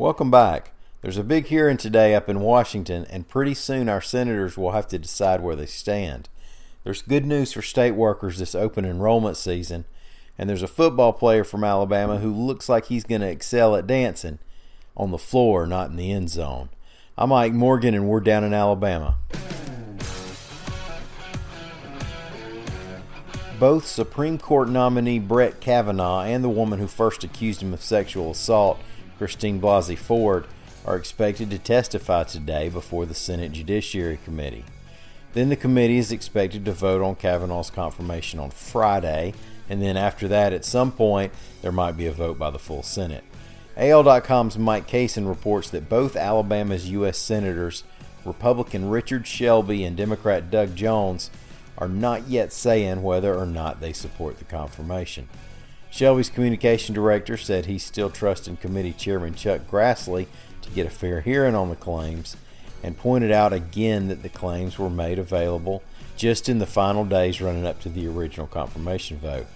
Welcome back. There's a big hearing today up in Washington, and pretty soon our senators will have to decide where they stand. There's good news for state workers this open enrollment season, and there's a football player from Alabama who looks like he's going to excel at dancing on the floor, not in the end zone. I'm Mike Morgan, and we're down in Alabama. Both Supreme Court nominee Brett Kavanaugh and the woman who first accused him of sexual assault, Christine Blasey Ford, are expected to testify today before the Senate Judiciary Committee. Then the committee is expected to vote on Kavanaugh's confirmation on Friday, and then after that, at some point, there might be a vote by the full Senate. AL.com's Mike Cason reports that both Alabama's U.S. Senators, Republican Richard Shelby and Democrat Doug Jones, are not yet saying whether or not they support the confirmation. Shelby's communication director said he's still trusting committee chairman Chuck Grassley to get a fair hearing on the claims and pointed out again that the claims were made available just in the final days running up to the original confirmation vote.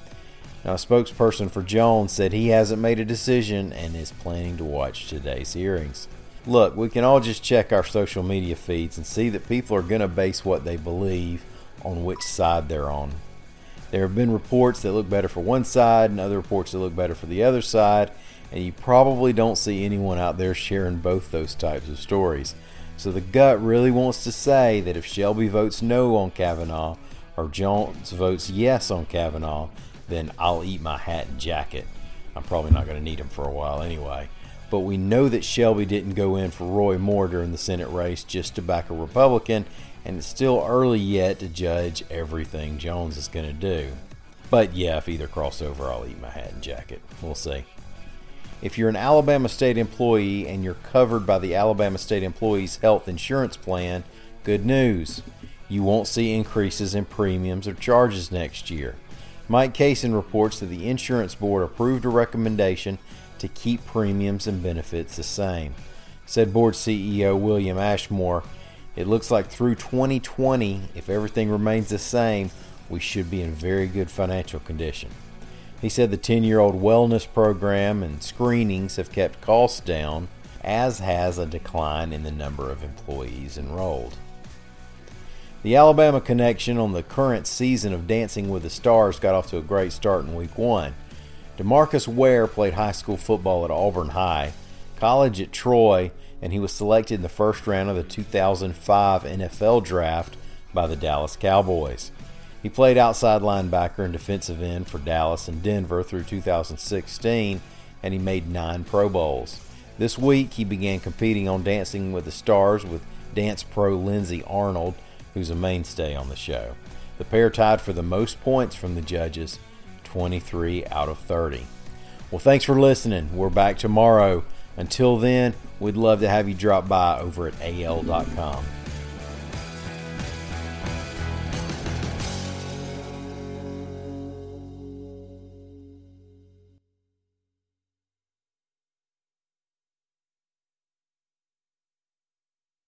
Now, a spokesperson for Jones said he hasn't made a decision and is planning to watch today's hearings. Look, we can all just check our social media feeds and see that people are going to base what they believe on which side they're on. There have been reports that look better for one side and other reports that look better for the other side, and you probably don't see anyone out there sharing both those types of stories. So the gut really wants to say that if Shelby votes no on Kavanaugh or Jones votes yes on Kavanaugh, then I'll eat my hat and jacket. I'm probably not going to need them for a while anyway. But we know that Shelby didn't go in for Roy Moore during the Senate race just to back a Republican, and it's still early yet to judge everything Jones is going to do. But yeah, if either crossover, I'll eat my hat and jacket. We'll see. If you're an Alabama State employee and you're covered by the Alabama State Employees Health Insurance Plan, good news. You won't see increases in premiums or charges next year. Mike Cason reports that the insurance board approved a recommendation to keep premiums and benefits the same. Said board CEO William Ashmore, it looks like through 2020, if everything remains the same, we should be in very good financial condition. He said the 10 year old wellness program and screenings have kept costs down, as has a decline in the number of employees enrolled. The Alabama connection on the current season of Dancing with the Stars got off to a great start in week one. Demarcus Ware played high school football at Auburn High, college at Troy, and he was selected in the first round of the 2005 NFL Draft by the Dallas Cowboys. He played outside linebacker and defensive end for Dallas and Denver through 2016, and he made nine Pro Bowls. This week, he began competing on Dancing with the Stars with dance pro Lindsay Arnold, who's a mainstay on the show. The pair tied for the most points from the judges 23 out of 30. Well, thanks for listening. We're back tomorrow. Until then, we'd love to have you drop by over at al.com.